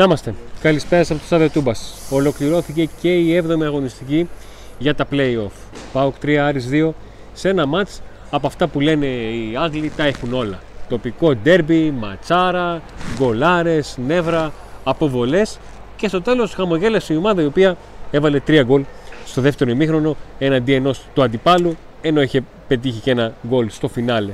Να είμαστε. Καλησπέρα από το Στάδιο Τούμπα. Ολοκληρώθηκε και η 7η αγωνιστική για τα playoff. Πάω 3 Άρης 2 σε ένα μάτς από αυτά που λένε οι Άγγλοι τα έχουν όλα. Τοπικό ντέρμπι, ματσάρα, γκολάρες, νεύρα, αποβολές και στο τέλος χαμογέλασε η ομάδα η οποία έβαλε 3 γκολ στο δεύτερο ημίχρονο έναντι ενός του αντιπάλου ενώ είχε πετύχει και ένα γκολ στο φινάλε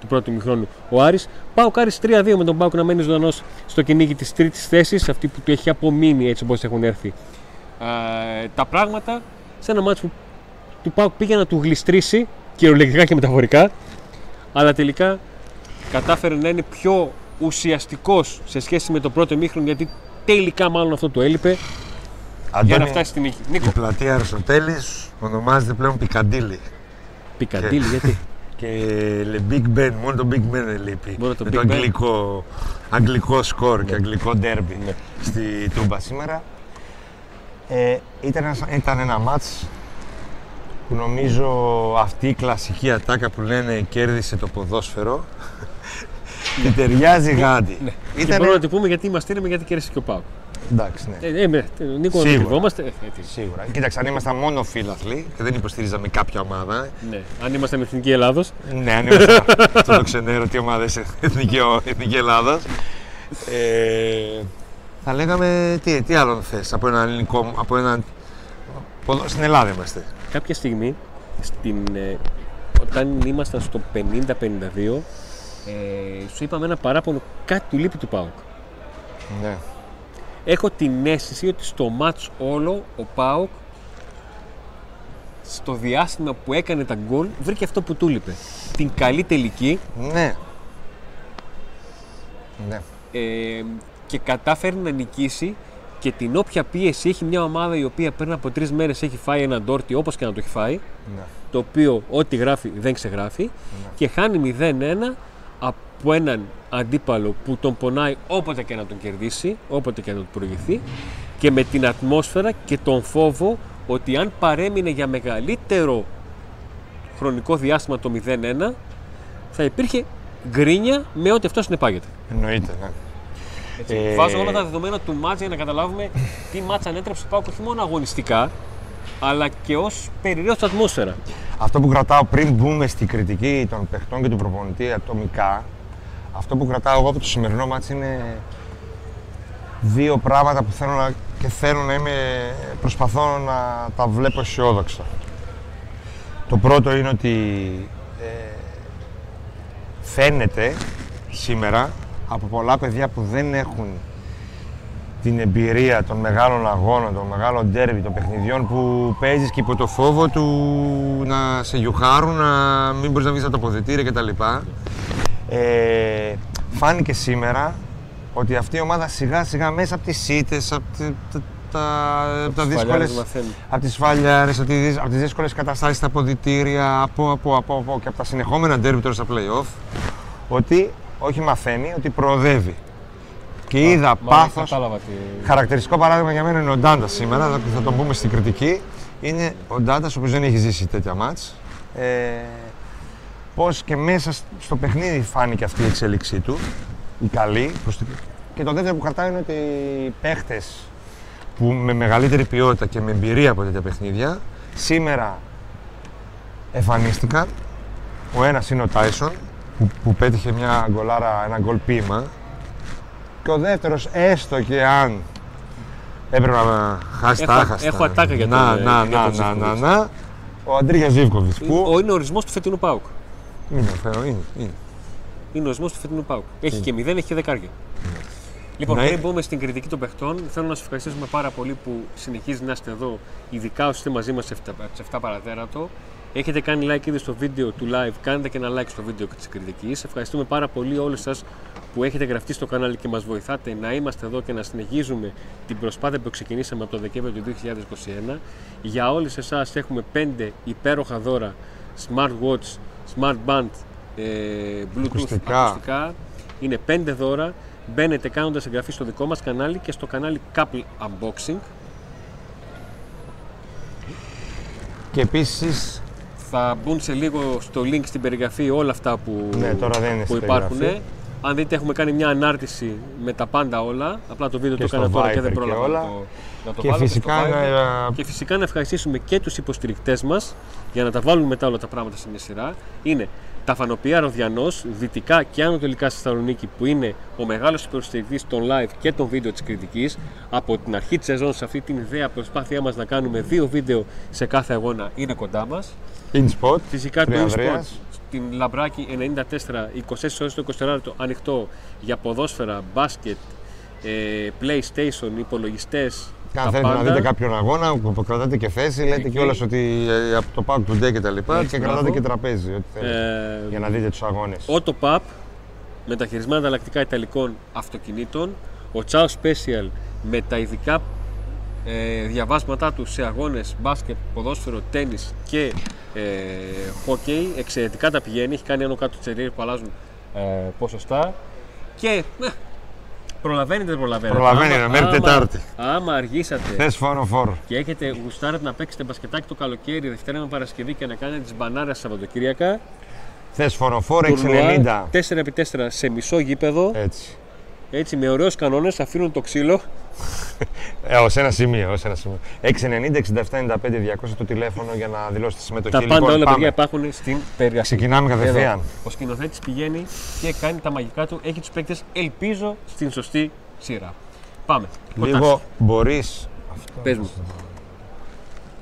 του πρώτου μηχρόνου ο Άρης. Πάω Άρης 3-2 με τον Πάουκ να μένει ζωντανός στο κυνήγι της τρίτης θέσης, αυτή που του έχει απομείνει έτσι όπως έχουν έρθει ε, τα πράγματα. Σε ένα μάτσο που του Πάουκ πήγε να του γλιστρήσει κυριολεκτικά και μεταφορικά, αλλά τελικά κατάφερε να είναι πιο ουσιαστικός σε σχέση με το πρώτο μήχρονο γιατί τελικά μάλλον αυτό του έλειπε Αντώνη, για να φτάσει στην νίκη. Νίκο. Η πλατεία Αριστοτέλης ονομάζεται πλέον Πικαντήλη. Πικαντήλη, γιατί; Και Le Big Ben, μόνο το Big Ben δεν λείπει. Μόνο το με Big το Ben. αγγλικό, αγγλικό σκορ και Ναι. αγγλικό ντέρμπι Ναι. στη Τούμπα σήμερα. Ε, ήταν, ένας- ήταν ένα μάτς που νομίζω αυτή η κλασική ατάκα που λένε κέρδισε το ποδόσφαιρο και ταιριάζει γάντι. Ναι. Και Ήταν... μπορούμε να το πούμε γιατί είμαστε ήρεμοι γιατί κέρδισε και ο Πάουκ. Εντάξει, ναι. Ε, ε, με, Νίκο, να Σίγουρα. κρυβόμαστε. Ε, έτσι. Σίγουρα. Κοίταξε, αν ήμασταν μόνο φίλαθλοι και δεν υποστηρίζαμε κάποια ομάδα, Ναι. Αν ήμασταν με εθνική Ελλάδος, Ναι, αν ήμασταν αυτό το ξενέρο, τι ομάδε εθνική, εθνική Ελλάδα. Ε, θα λέγαμε τι, τι άλλο θες από έναν ελληνικό. Από έναν, ποδο- στην Ελλάδα είμαστε. κάποια στιγμή, στην, ε, όταν ήμασταν στο 50-52, ε, σου είπαμε ένα παράπονο κάτι του λείπει του ΠΑΟΚ. Ναι. Έχω την αίσθηση ότι στο μάτς όλο ο ΠΑΟΚ στο διάστημα που έκανε τα γκολ βρήκε αυτό που του λείπε. Την καλή τελική Ναι. Ναι. ε, και κατάφερε να νικήσει και την όποια πίεση έχει μια ομάδα η οποία πριν από τρεις μέρες έχει φάει ένα ντόρτι όπως και να το έχει φάει, ναι. το οποίο ό,τι γράφει δεν ξεγράφει και χάνει 0-1 από έναν αντίπαλο που τον πονάει όποτε και να τον κερδίσει, όποτε και να τον προηγηθεί και με την ατμόσφαιρα και τον φόβο ότι αν παρέμεινε για μεγαλύτερο χρονικό διάστημα το 0-1 θα υπήρχε γκρίνια με ό,τι αυτό συνεπάγεται. Εννοείται, ναι. Έτσι. Ε, Βάζω όλα τα δεδομένα του μάτς για να καταλάβουμε τι μάτς ανέτρεψε ο Πάουκ όχι μόνο αγωνιστικά αλλά και ως περιραίωση ατμόσφαιρα. Αυτό που κρατάω πριν μπούμε στη κριτική των παιχτών και του προπονητή ατομικά, αυτό που κρατάω εγώ από το σημερινό μάτς είναι δύο πράγματα που θέλω να, και θέλω να είμαι, προσπαθώ να τα βλέπω αισιόδοξα. Το πρώτο είναι ότι ε, φαίνεται σήμερα από πολλά παιδιά που δεν έχουν την εμπειρία των μεγάλων αγώνων, των μεγάλων ντέρμπι, των παιχνιδιών που παίζεις και υπό το φόβο του να σε γιουχάρουν, να μην μπορείς να βγεις από το αποδητήρια κτλ. Ε, φάνηκε σήμερα ότι αυτή η ομάδα σιγά σιγά μέσα από τις σίτες, από, τη- τα, τα, από τα Σφαλιάρες δύσκολες, μαθαίνουν. από τις σφαλιάρες, από, τις, από τις δύσκολες καταστάσεις στα αποδητήρια, από, από, από, από και από τα συνεχόμενα ντέρμπι τώρα στα play-off, ότι όχι μαθαίνει, ότι προοδεύει. Και είδα Μάλλον πάθος, Κατάλαβα τι... Χαρακτηριστικό παράδειγμα για μένα είναι ο Ντάντας σήμερα, θα, θα τον πούμε στην κριτική. Είναι ο Ντάντας, ο οποίος δεν έχει ζήσει τέτοια μάτς. Ε, Πώς και μέσα σ- στο παιχνίδι φάνηκε αυτή η εξέλιξή του, η καλή. προς την- Και το δεύτερο που κρατάω είναι ότι οι παίχτες που με μεγαλύτερη ποιότητα και με εμπειρία από τέτοια παιχνίδια σήμερα εμφανίστηκαν. Ο ένας είναι ο Τάισον που, που πέτυχε μια γκολάρα, ένα γκολ ποίημα και ο δεύτερος έστω και αν έπρεπε να χάσει Έχω- τα άχαστα. έχω ατάκα για τον, να, ε, να, για να, τον να, να, Ζίβκοβιτς. να, ο Αντρίγια Ζίβκοβιτς που Ο, είναι ο ορισμός του φετινού ΠΑΟΚ. είναι, φαίνω, είναι, είναι. Είναι ο ορισμός του φετινού ΠΑΟΚ. Έχει και 0, έχει και δεκάρια. Λοιπόν, Ναι. πριν μπούμε στην κριτική των παιχτών, θέλω να σας ευχαριστήσουμε πάρα πολύ που συνεχίζει να είστε εδώ, ειδικά όσοι είστε μαζί μας σε 7 παρατέρατο. Έχετε κάνει like ήδη στο βίντεο του live, κάντε και ένα like στο βίντεο της κριτική. Ευχαριστούμε πάρα πολύ όλους σας που έχετε γραφτεί στο κανάλι και μας βοηθάτε να είμαστε εδώ και να συνεχίζουμε την προσπάθεια που ξεκινήσαμε από το Δεκέμβριο του 2021. Για όλους εσάς έχουμε 5 υπέροχα δώρα smart watch, smart band, ε, bluetooth, Ακουστικά. ακουστικά. Είναι 5 δώρα. Μπαίνετε κάνοντας εγγραφή στο δικό μας κανάλι και στο κανάλι Couple Unboxing. Και επίσης Θα μπουν σε λίγο στο link στην περιγραφή όλα αυτά που, Ναι, τώρα δεν είναι που στην υπάρχουν. περιγραφή. Αν δείτε, έχουμε κάνει μια ανάρτηση με τα πάντα όλα. Απλά το βίντεο Και το στο έκανα τώρα και Viber δεν και πρόλαβα όλα. να το, να το Και βάλω φυσικά στο Viber. να- Και φυσικά να ευχαριστήσουμε και τους υποστηρικτές μας για να τα βάλουν μετά όλα τα πράγματα σε μια σειρά. Είναι τα Φανοπία Ροδιανός, δυτικά και ανατολικά στη Θεσσαλονίκη, που είναι ο μεγάλος υποστηρικτής των live και των βίντεο της κριτικής. Από την αρχή της σεζόν, σε αυτή την ιδέα προσπάθειά μας να κάνουμε δύο βίντεο σε κάθε αγώνα, είναι κοντά μας. InSpot. Φυσικά το Τριανδρέας. eSport στην Λαμπράκη 94, 24 ώρες το 24 ανοιχτό για ποδόσφαιρα, μπάσκετ, ε, PlayStation, υπολογιστές, Και αν τα θέλετε να πάντα. δείτε κάποιον αγώνα που κρατάτε και θέση, λέτε Εκεί. κιόλας ότι ε, από το Pack Today και τα λοιπά Έτσι, και μπράβο. κρατάτε και τραπέζι. Ό,τι θέλετε, Ε, για να δείτε τους αγώνες. Auto Pub, μεταχειρισμένα ανταλλακτικά ιταλικών αυτοκινήτων. Ο Ciao Special με τα ειδικά ε, διαβάσματά τους σε αγώνες μπάσκετ, ποδόσφαιρο, τένις και ε, hockey. Εξαιρετικά τα πηγαίνει, έχει κάνει άνω κάτω τσεριέρ που αλλάζουν ε, ποσοστά. Και ε, προλαβαίνετε, δεν προλαβαίνετε. Προλαβαίνει, Άμα- ρε, μέχρι άμα- Τετάρτη. Άμα αργήσατε Θες φόρο φόρο. και έχετε γουστάρετε να παίξετε μπασκετάκι το καλοκαίρι, Δευτέρα με Παρασκευή και να κάνετε τις μπανάρες Σαββατοκύριακα, Θες φοροφόρο τουρνουά 690. 4x4 σε μισό γήπεδο, Έτσι. Έτσι με ωραίους κανόνες, αφήνουν το ξύλο. Ε, ως ένα σημείο, ως ένα σημείο. 690 67 95 200 το τηλέφωνο για να δηλώσετε συμμετοχή. Τα πάντα λοιπόν, όλα πάμε. παιδιά υπάρχουν στην περιγραφή. Ξεκινάμε κατευθείαν. Εδώ. Ο σκηνοθέτης πηγαίνει και κάνει τα μαγικά του, έχει τους παίκτες, ελπίζω, στην σωστή σειρά. Πάμε. Λίγο μπορεί. Πες μου,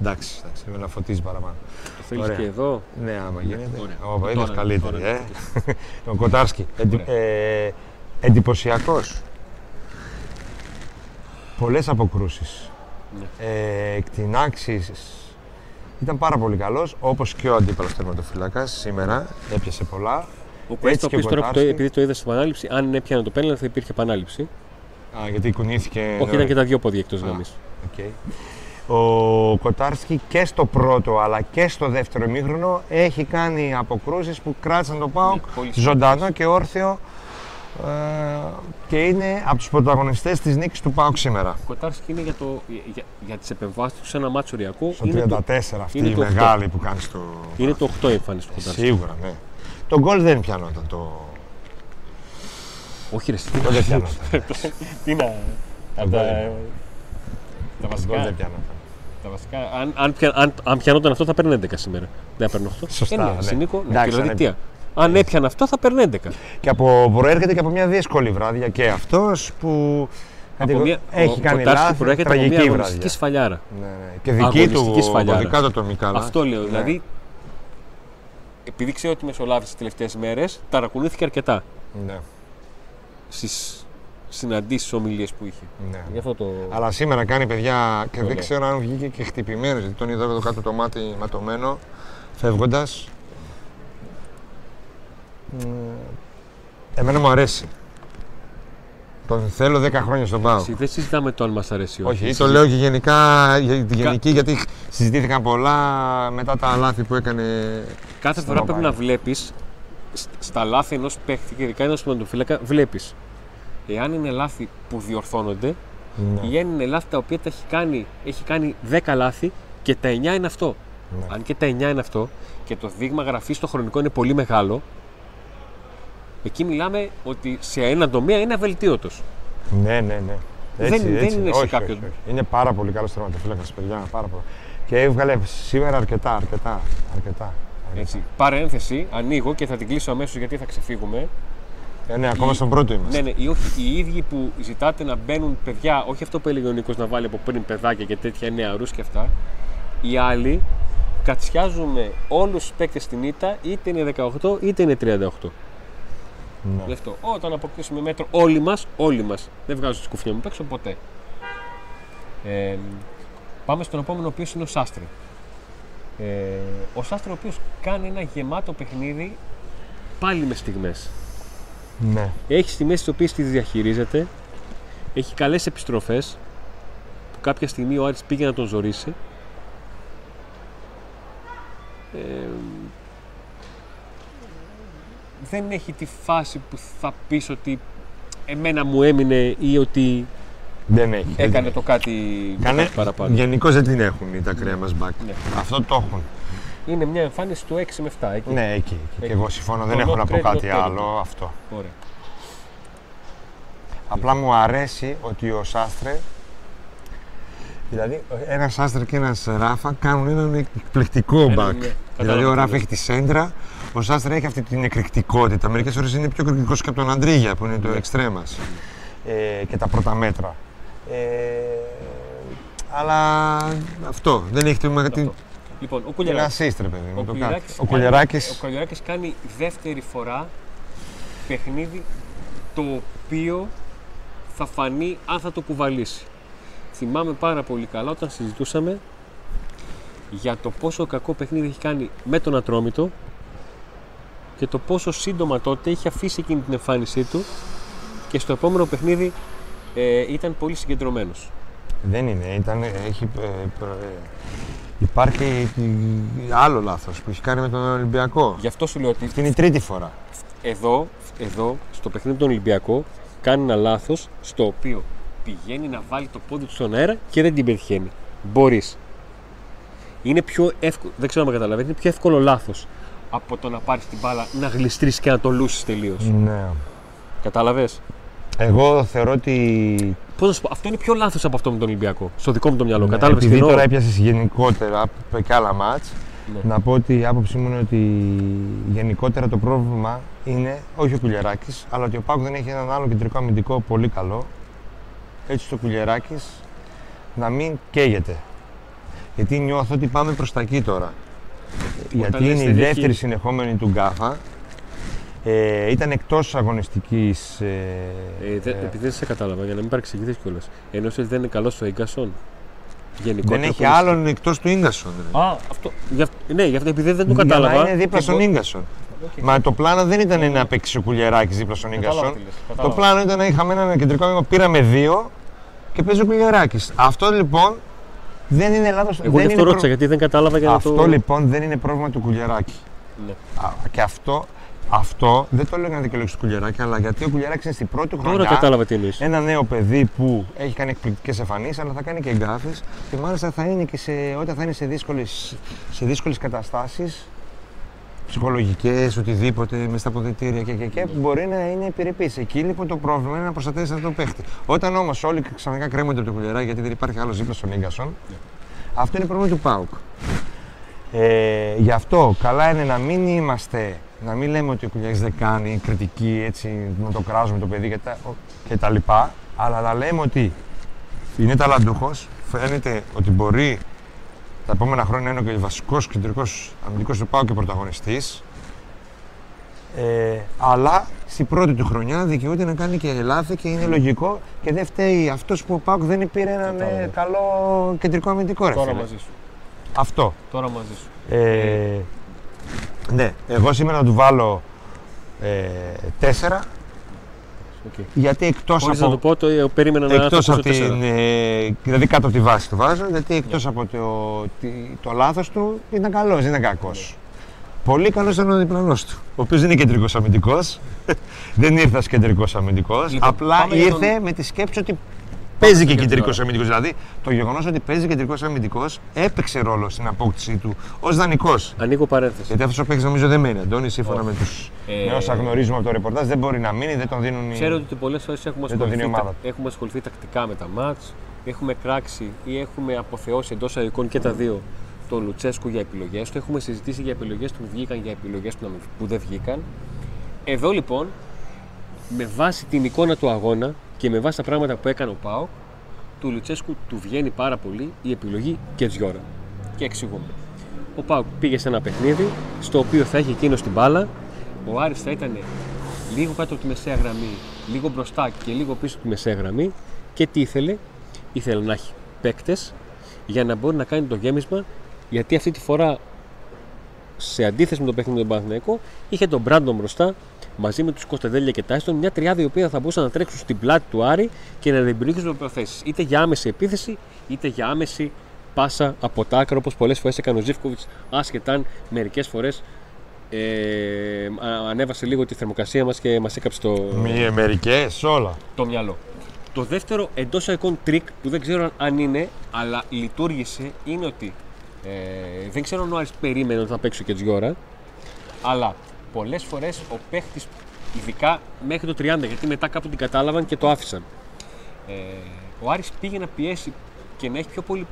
Εντάξει, εντάξει, με να φωτίζει παραπάνω. το θέλεις Ωραία. και εδώ; Ναι, άμα γίνεται. Ωραία. Ο Παπαδίδης Τώρα, καλύτερη, τώρα, ε. Ο Κοτάρσκι. Εντι, ε, εντυπωσιακός. Πολλές αποκρούσεις. Ναι. Ε, εκτινάξεις. Ήταν πάρα πολύ καλός, όπως και ο αντίπαλος τερματοφύλακας σήμερα. Έπιασε πολλά. Ο Κουέστα, ο και ο οποίος τώρα που το, Κοτάρσκι. επειδή το είδες στην επανάληψη, αν έπιανε το πέναλτι θα υπήρχε επανάληψη. Α, γιατί κουνήθηκε. Όχι, ήταν και τα δύο πόδια εκτός Α. γραμμής. Οκ. Ο Κοτάρσκι και στο πρώτο αλλά και στο δεύτερο ημίχρονο έχει κάνει αποκρούσεις που κράτησαν το ΠΑΟΚ πολύ ζωντανό και όρθιο ε, και είναι από τους πρωταγωνιστές της νίκης του ΠΑΟΚ σήμερα. Ο Κοτάρσκι είναι για, το, για, για τις επεμβάσεις του σε ένα μάτσο οριακό. Στο 34 Είναι το, αυτή είναι η το οκτώ. μεγάλη που κάνει στο... είναι το 8 εμφάνιση του Κοτάρσκι. Σίγουρα, ναι. Το γκολ δεν πιανόταν. Το, Όχι ρε, το δεν πιανόταν. τι να... γκολ Τα, δεν- τα Το γκολ βασικά, δεν πιανόταν. τα βασικά αν, αν, πια- αν, αν πιανόταν αυτό θα παίρνει 11 σήμερα. Δεν παίρνει 8. Σωστά, Ε, ναι, ναι. Συνήκω, ναι, Εντάξει, δηλαδή αν τι, αν έπιανε αυτό θα παίρνει 11. Και από, προέρχεται και από μια δύσκολη βράδια και αυτός που Από μια, έχει ο κάνει Κοτάρσκι λάθη, προέρχεται από μια τραγική αγωνιστική βράδια. σφαλιάρα. Ναι, ναι. Και δική του Αγωνιστική σφαλιάρα. δικά του ατομικά. Αυτό λέω. Ναι. Δηλαδή, επειδή ξέρω ότι μεσολάβησε τις τελευταίες μέρες, ταρακουνήθηκε αρκετά Ναι, στις συναντήσεις, ομιλίες που είχε. ναι. Γι' αυτό το. Αλλά σήμερα κάνει παιδιά και Ωραία. δεν ξέρω αν βγήκε και χτυπημένος. Γιατί τον είδα εδώ κάτω το μάτι ματωμένο, φεύγοντας. Εμένα μου αρέσει. Τον θέλω 10 χρόνια στον Πάο. Εσύ, Δεν συζητάμε το αν μας αρέσει ή Όχι, όχι. το λέω και γενικά, για τη γενική, γιατί συζητήθηκαν πολλά μετά τα λάθη που έκανε. Κάθε στον φορά πρέπει να Παπάγια. βλέπει στα λάθη ενός παίχτη και ειδικά ενός ποδοσφαιριστή, βλέπεις. Εάν είναι λάθη που διορθώνονται Ναι. ή αν είναι λάθη τα οποία τα έχει κάνει, έχει κάνει 10 λάθη και τα 9 είναι αυτό. Ναι. Αν και τα 9 είναι αυτό και το δείγμα γραφής στο χρονικό είναι πολύ μεγάλο, εκεί μιλάμε ότι σε ένα τομέα είναι αβελτίωτος. Ναι, ναι, ναι. Δεν- δεν είναι σε όχι, κάποιο- όχι, όχι. Είναι πάρα πολύ καλό τερματοφύλακα, παιδιά. Πάρα πολύ. Και έβγαλε σήμερα αρκετά, αρκετά. αρκετά. Έτσι. Παρένθεση, ανοίγω και θα την κλείσω αμέσως γιατί θα ξεφύγουμε. Ε, ναι, ακόμα Η- στον πρώτο είμαστε. Ναι, ναι, οι, όχι, οι ίδιοι που ζητάτε να μπαίνουν παιδιά, όχι αυτό που έλεγε ο Νίκος να βάλει από πριν παιδάκια και τέτοια νεαρούς και αυτά. Οι άλλοι κατσιάζουμε όλους τους παίκτες στην ήττα, είτε είναι 18 είτε είναι 38. Ναι. Γι' αυτό όταν αποκτήσουμε μέτρο όλοι μας, όλοι μας, δεν βγάζω τη σκουφιά μου παίξω ποτέ. Ε, πάμε στον επόμενο ο οποίος είναι ο Σάστρη. Ε, ο Σάστρη ο οποίος κάνει ένα γεμάτο παιχνίδι πάλι με στιγμές. ναι. Έχει στιγμές τις οποίες τις διαχειρίζεται. Έχει καλές επιστροφές που κάποια στιγμή ο Άρης πήγε να τον ζωρίσει. Ε, δεν έχει τη φάση που θα πεις ότι εμένα μου έμεινε ή ότι Δεν έχει. έκανε το κάτι, το Κάνε... κάτι παραπάνω. Γενικώς δεν την έχουν οι- τα κρέα μας μπακ. Ναι. Αυτό το έχουν. Είναι μια εμφάνιση του 6 με 7. Εκεί. Ναι, εκεί. εκεί. Και Εκεί. εγώ συμφωνώ, δεν Το έχω not να πω credit, κάτι not credit. άλλο. Αυτό. Ωραία. Απλά μου αρέσει ότι ο Σάστρε Δηλαδή, ένας Άστρε και ένας Ράφα κάνουν έναν εκπληκτικό Ένα, back. ναι. δηλαδή, Κατάλαβα ο τι Ράφα λες. έχει τη σέντρα, ο Σάστρε έχει αυτή την εκρηκτικότητα. Μερικές φορές είναι πιο εκρηκτικός και από τον Αντρίγια που είναι το Ναι. εξτρέμας. Ε, και τα πρώτα μέτρα. Ε, αλλά αυτό δεν έχει το μεγα- Αυτό. Λοιπόν, ο Ένας Κουλιαράκης. σύστρε, παιδί μου. Ο το κάτι. Κουλιαράκης Ο κάνει- Κουλιαράκης ο Κουλιαράκης κάνει δεύτερη φορά παιχνίδι το οποίο θα φανεί αν θα το κουβαλήσει. Θυμάμαι πάρα πολύ καλά όταν συζητούσαμε για το πόσο κακό παιχνίδι έχει κάνει με τον Ατρόμητο και το πόσο σύντομα τότε είχε αφήσει εκείνη την εμφάνισή του και στο επόμενο παιχνίδι ε, ήταν πολύ συγκεντρωμένος. δεν είναι. Ήταν, έχει, ε, προ- ε, υπάρχει ε, άλλο λάθος που έχει κάνει με τον Ολυμπιακό. Γι' αυτό σου λέω ότι Αυτή είναι η τρίτη φορά. εδώ, εδώ στο παιχνίδι τον Ολυμπιακό κάνει ένα λάθος στο οποίο πηγαίνει να βάλει το πόδι του στον αέρα και δεν την πετυχαίνει. Μπορείς. Είναι πιο εύκολο, δεν ξέρω αν με καταλαβαίνει, είναι πιο εύκολο λάθος από το να πάρεις την μπάλα, να γλιστρήσει και να το λούσεις τελείως. Ναι. Κατάλαβες; Εγώ θεωρώ ότι Πώς να σου πω, αυτό είναι πιο λάθος από αυτό με τον Ολυμπιακό. Στο δικό μου το μυαλό. Ναι, Κατάλαβες τι Επειδή εννοώ; τώρα έπιασες γενικότερα από και άλλα μάτς, Ναι. να πω ότι η άποψή μου είναι ότι γενικότερα το πρόβλημα είναι όχι ο Κουλιαράκης, αλλά ότι ο Πάκου δεν έχει έναν άλλο κεντρικό αμυντικό πολύ καλό. Έτσι το Κουλιαράκης να μην καίγεται. Γιατί νιώθω ότι πάμε προς τα εκεί τώρα. Γιατί λες είναι η δεν δεύτερη έχει- συνεχόμενη του Γκάφα. Ε, ήταν εκτός αγωνιστικής... Ε, Ε, δε- ε, επειδή δεν σε κατάλαβα, για να μην παρεξηγηθείς κιόλας. Ενώ δεν είναι καλός στο Ίγκασον. Γενικότερα. δεν έχει που είναι- άλλον εκτός του Ίγκασον. ρε. Α, αυτό. Γι' αυτό- ναι, γι' αυτό επειδή δεν το Για κατάλαβα. να είναι δίπλα και στον μπο- Ίγκασον. Οκ. Μα το πλάνο δεν ήταν να παίξει ο Κουλιαράκη δίπλα στον Κατάλαβα Ίγκασον. τι λες, Το κατάλαβα. πλάνο ήταν να είχαμε ένα κεντρικό μείναμε, πήραμε δύο και παίζει ο Κουλιαράκης. Αυτό λοιπόν δεν είναι λάθος. Εγώ γι' αυτό ρώτησα, γιατί δεν κατάλαβα για να Αυτό το. λοιπόν δεν είναι πρόβλημα του Κουλιαράκη. Ναι. Α, Και αυτό, αυτό δεν το λέω για να δικαιολογήσω του Κουλιαράκη, αλλά γιατί ο Κουλιαράκης είναι στην πρώτη Τώρα χρονιά. κατάλαβα τι εννοείς. Ένα νέο παιδί που έχει κάνει εκπληκτικές εμφανίσεις, αλλά θα κάνει και γκάφα και μάλιστα θα είναι και σε, όταν θα είναι σε δύσκολες σε δύσκολες καταστάσεις, ψυχολογικές, οτιδήποτε, μες στα αποδητήρια και, και, και που μπορεί να είναι επιρρεπής. Εκεί λοιπόν το πρόβλημα είναι να προστατεύεις αυτό το παίχτη. Όταν όμως όλοι ξαφνικά κρέμονται από το κουλεράκι γιατί δεν υπάρχει άλλος δίπλα στον γκασον, αυτό είναι πρόβλημα του ΠΑΟΚ. Ε, γι' αυτό καλά είναι να μην είμαστε, να μην λέμε ότι ο Κουλιάκης δεν κάνει κριτική έτσι να το κράζουμε το παιδί και τα, και τα λοιπά, αλλά να λέμε ότι είναι ταλαντούχος, φαίνεται ότι μπορεί τα επόμενα χρόνια να είναι και βασικός κεντρικός αμυντικός του ΠΑΟΚ και πρωταγωνιστής, ε, αλλά στην πρώτη του χρονιά δικαιούται να κάνει και λάθη και είναι λογικό και δεν φταίει αυτός που ο ΠΑΟΚ δεν πήρε έναν ε, Κατάλαβα. καλό κεντρικό αμυντικό ρε Τώρα φίλε. μαζί σου. Αυτό. Τώρα μαζί σου. Ε, ναι, εγώ σήμερα θα του βάλω ε, τέσσερα, Okay. γιατί εκτός Χωρίς από, να το πω, το ε, περίμενα να εκτός θα από ακούσω την, τέσσερα. ε, δηλαδή κάτω από τη βάση του βάζω, γιατί εκτός από το, τη- το λάθος του ήταν καλός, δεν ήταν κακός. Πολύ καλός ήταν ο διπλανός του, ο οποίος δεν είναι κεντρικός αμυντικός, δεν ήρθε ως κεντρικός αμυντικός, Λοιπόν, απλά πάμε για ήρθε τον- με τη σκέψη ότι παίζει και για την κεντρικός ώρα. αμυντικός. Δηλαδή, το γεγονός ότι παίζει κεντρικός αμυντικός έπαιξε ρόλο στην απόκτησή του ως δανεικός. Ανοίγω παρένθεση. Γιατί αυτός ο παίκτης νομίζω δεν μένει. Αντώνη, σύμφωνα με, τους, Ε, με όσα γνωρίζουμε από το ρεπορτάζ, δεν μπορεί να μείνει, δεν τον δίνουν. οι- Ξέρω ότι πολλές φορές έχουμε, Δεν το δίνει η ασχοληθεί- ομάδα. έχουμε ασχοληθεί τακτικά με τα μάτς, έχουμε κράξει ή έχουμε αποθεώσει εντός αγικών και τα δύο τον Λουτσέσκου για επιλογές του. Έχουμε συζητήσει για επιλογές που βγήκαν, για επιλογές που, να- που δεν βγήκαν. Εδώ λοιπόν, με βάση την εικόνα του αγώνα και με βάση τα πράγματα που έκανε ο Πάοκ, του Λουτσέσκου του βγαίνει πάρα πολύ η επιλογή και Τζιόρα. Και εξηγούμε. Ο Πάοκ πήγε σε ένα παιχνίδι στο οποίο θα έχει εκείνος την μπάλα. Ο Άρης θα ήταν λίγο κάτω από τη μεσαία γραμμή, λίγο μπροστά και λίγο πίσω από τη μεσαία γραμμή. Και τι ήθελε, ήθελε να έχει παίκτες για να μπορεί να κάνει το γέμισμα. Γιατί αυτή τη φορά, σε αντίθεση με το παιχνίδι με τον Παναθηναϊκό, είχε τον Μπράντον μπροστά μαζί με τους Κωνσταντέλια και Τάιστον, μια τριάδα η οποία θα μπορούσαν να τρέξουν στην πλάτη του Άρη και να δημιουργήσουν προθέσει. Είτε για άμεση επίθεση, είτε για άμεση πάσα από τα άκρα όπως πολλές φορές έκανε ο Ζίβκοβιτς, άσχετα αν μερικές φορές ε, α- ανέβασε λίγο τη θερμοκρασία μας και μας έκαψε το, Μη μερικές, όλα. το μυαλό. Το δεύτερο εντός εισαγωγικών τρικ που δεν ξέρω αν είναι, αλλά λειτουργήσε, είναι ότι ε, δεν ξέρω αν ο Άρης περίμενε ότι θα παίξει και Τζιόρα, αλλά πολλές φορές ο παίχτης Ειδικά μέχρι το 30, γιατί μετά κάπου την κατάλαβαν και το άφησαν. Ε, ο Άρης πήγε να πιέσει και να έχει πιο πολύ.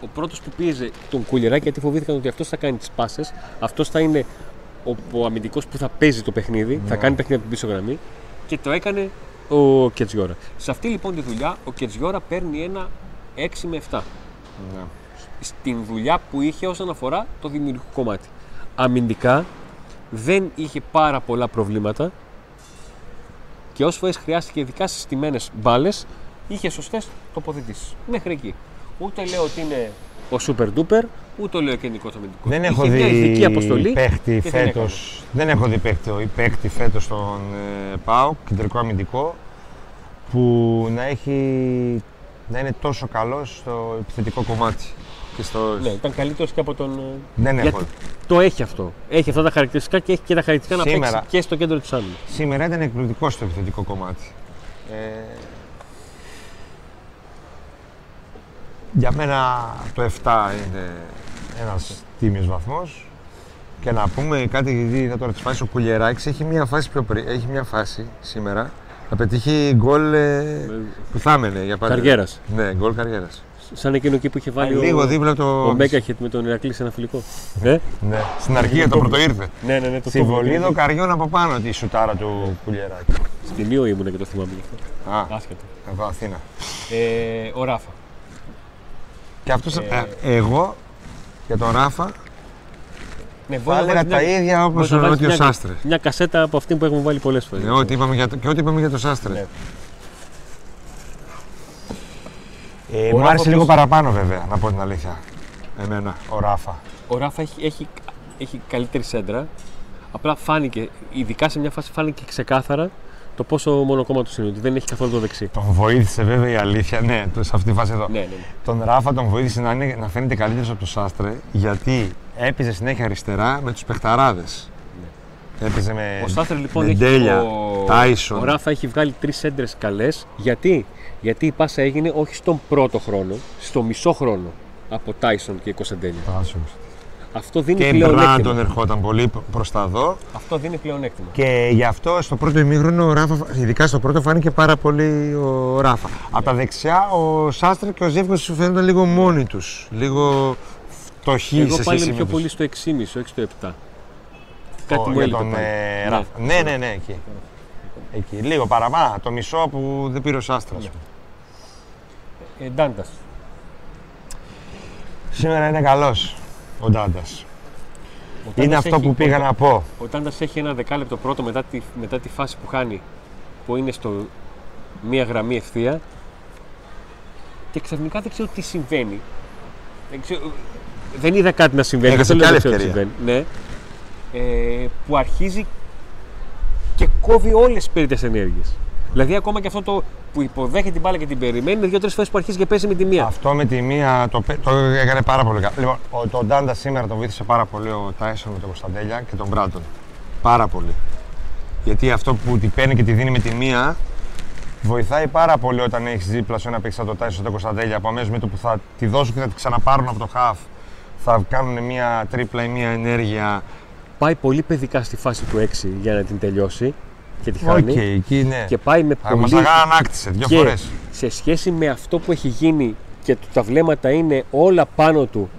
Ο πρώτος που πίεζε τον Κουλιεράκη γιατί φοβήθηκαν ότι αυτός θα κάνει τις πάσες. Αυτός θα είναι ο, ο αμυντικός που θα παίζει το παιχνίδι, θα κάνει παιχνίδι από την πίσω γραμμή και το έκανε ο Κετζιόρα. Σε αυτή λοιπόν τη δουλειά ο Κετζιόρα παίρνει ένα 6 με 7 Ναι. στην δουλειά που είχε όσον αφορά το δημιουργικό κομμάτι. Αμυντικά δεν είχε πάρα πολλά προβλήματα και όσες φορές χρειάστηκε ειδικά στις στιμένε μπάλες, είχε σωστές τοποθετήσεις. Μέχρι εκεί. Ούτε λέω ότι είναι ο super duper, ούτε λέω κεντρικό αμυντικό. Δεν Είχε έχω μια ειδική δει αποστολή. παίχτη και την έκανε. φέτος, δεν έχω δει παίχτη, παίχτη φέτος στον ε, ΠΑΟΚ, κεντρικό αμυντικό, που να έχει να είναι τόσο καλός στο επιθετικό κομμάτι. Και στο... Ναι, ήταν καλύτερος και από τον. ε, Δεν γιατί έχω. Το έχει αυτό. Έχει αυτά τα χαρακτηριστικά και έχει και τα χαρακτηριστικά να Σήμερα. παίξει και στο κέντρο της άμυνας. Σήμερα ήταν εκπληκτικό στο επιθετικό κομμάτι. Ε, για μένα το 7 είναι ένας τίμιος βαθμός. Και να πούμε κάτι, γιατί είδα τώρα τις φάσεις, ο Κουλιεράκης έχει μια φάση, πιο πριν, έχει μια φάση σήμερα να πετύχει γκολ ε, που θα έμενε για παράδειγμα. Καριέρας. Ναι, γκολ καριέρας. Σαν εκείνο εκεί που είχε βάλει Λίγο ο, δίπλα το... ο Μέγκαχετ με τον Ηρακλή σε ένα φιλικό. Ε; Ναι, στην αρχή για το πρώτο ήρθε. Ναι, ναι, ναι. Το Συμβολίδο Καριών από πάνω τη σουτάρα του Κουλιεράκη. Στην Ήο ήμουν και το θυμάμαι γι' αυτό. Α, Άσχετο. εδώ Αθήνα. Ε, ο Ράφα. Και αυτός, Ε, ε, εγώ για τον Ράφα Ναι, θα έλεγα τα ίδια όπως μπορείς ο να βάλεις Νότιος μια- Σάστρε. Μια κασέτα από αυτή που έχουμε βάλει πολλές φορές. Ναι, ό,τι είπαμε για το, και ό,τι είπαμε για το Σάστρε. Ναι. Ε, Ο μου Ράφα άρεσε λίγο όπως- παραπάνω βέβαια, να πω την αλήθεια. Εμένα, ο Ράφα. Ο Ράφα έχει, έχει, έχει καλύτερη σέντρα. Απλά φάνηκε, ειδικά σε μια φάση φάνηκε ξεκάθαρα το πόσο μονοκόμματος είναι, ότι δεν έχει καθόλου το δεξί. Τον βοήθησε βέβαια η αλήθεια, ναι, το- σε αυτή τη φάση εδώ. Ναι, ναι, ναι. Τον Ράφα τον βοήθησε να, είναι, να φαίνεται καλύτερος από το Σάστρε γιατί έπαιζε συνέχεια αριστερά με τους παιχταράδες. Έπαιζε με Ο Σάστρε λοιπόν με έχει. Ντέλια, ο, Τάισον. ο Ράφα έχει βγάλει τρεις σέντρες καλές. Γιατί; Γιατί η πάσα έγινε όχι στον πρώτο χρόνο, στο μισό χρόνο από Τάισον και Κωνσταντέλια. Αυτό δίνει Και πλεονέκτημα. Μπράντον ερχόταν πολύ προς τα εδώ. Αυτό δίνει πλεονέκτημα. Και γι' αυτό στο πρώτο ημίχρονο ο Ράφα, ειδικά στο πρώτο, φάνηκε πάρα πολύ ο Ράφα. Από τα δεξιά ο Σάστρε και ο Ζεύκος φαίνονταν λίγο μόνοι τους. Λίγο φτωχοί Εγώ σε πάλι σχέση είμαι πιο με πολύ τους... στο 6,5, όχι στο 7. Κάτι Ο- μου για έλειπε τον πάλι. ε, Ναι. Ράφα. Ναι, ναι, ναι, εκεί. Εκεί. Λίγο παραπάνω. Το μισό που δεν πήρε ο Σάστρας. Ναι. Ε, Ντάντας. Σήμερα είναι καλός ο Ντάντας. Ο Είναι Ντάντας αυτό έχει- που πήγα ο- να πω. Ο Τάντας έχει ένα δεκάλεπτο πρώτο μετά τη, μετά τη φάση που χάνει, που είναι στο μία γραμμή ευθεία και ξαφνικά δεν ξέρω τι συμβαίνει. Δεν, ξέρω, δεν είδα κάτι να συμβαίνει. Έχασε δεν κι λέω άλλη δεν ξέρω τι ευκαιρία. συμβαίνει. Ναι. Ε, που αρχίζει και κόβει όλες τις περίτες ενέργειες. Δηλαδή ακόμα και αυτό το που υποδέχεται την μπάλα και την περιμένει είναι δύο-τρεις φορές που αρχίζει και παίζει με τη μία. Αυτό με τη μία το, πέ- το έκανε πάρα πολύ καλά. Λοιπόν, ο, τον Ντάντα σήμερα τον βοήθησε πάρα πολύ ο Τάισον με τον Κωνσταντέλια και τον Μπράντον. Πάρα πολύ. Γιατί αυτό που την παίρνει και τη δίνει με τη μία βοηθάει πάρα πολύ όταν έχεις δίπλα σου ένα παίξα τον Τάισον τον Κωνσταντέλια που αμέσως με το που θα τη δώσουν και θα τη ξαναπάρουν από το χαφ θα κάνουν μια τρίπλα ή μια ενέργεια. Πάει πολύ παιδικά στη φάση του 6 για να την τελειώσει και τη Οκ, χάνει. εκεί ναι. Και πάει με Α, Μας πολύ αγά ανάκτησε δύο και φορές. σε σχέση με αυτό που έχει γίνει και του τα βλέμματα είναι όλα πάνω του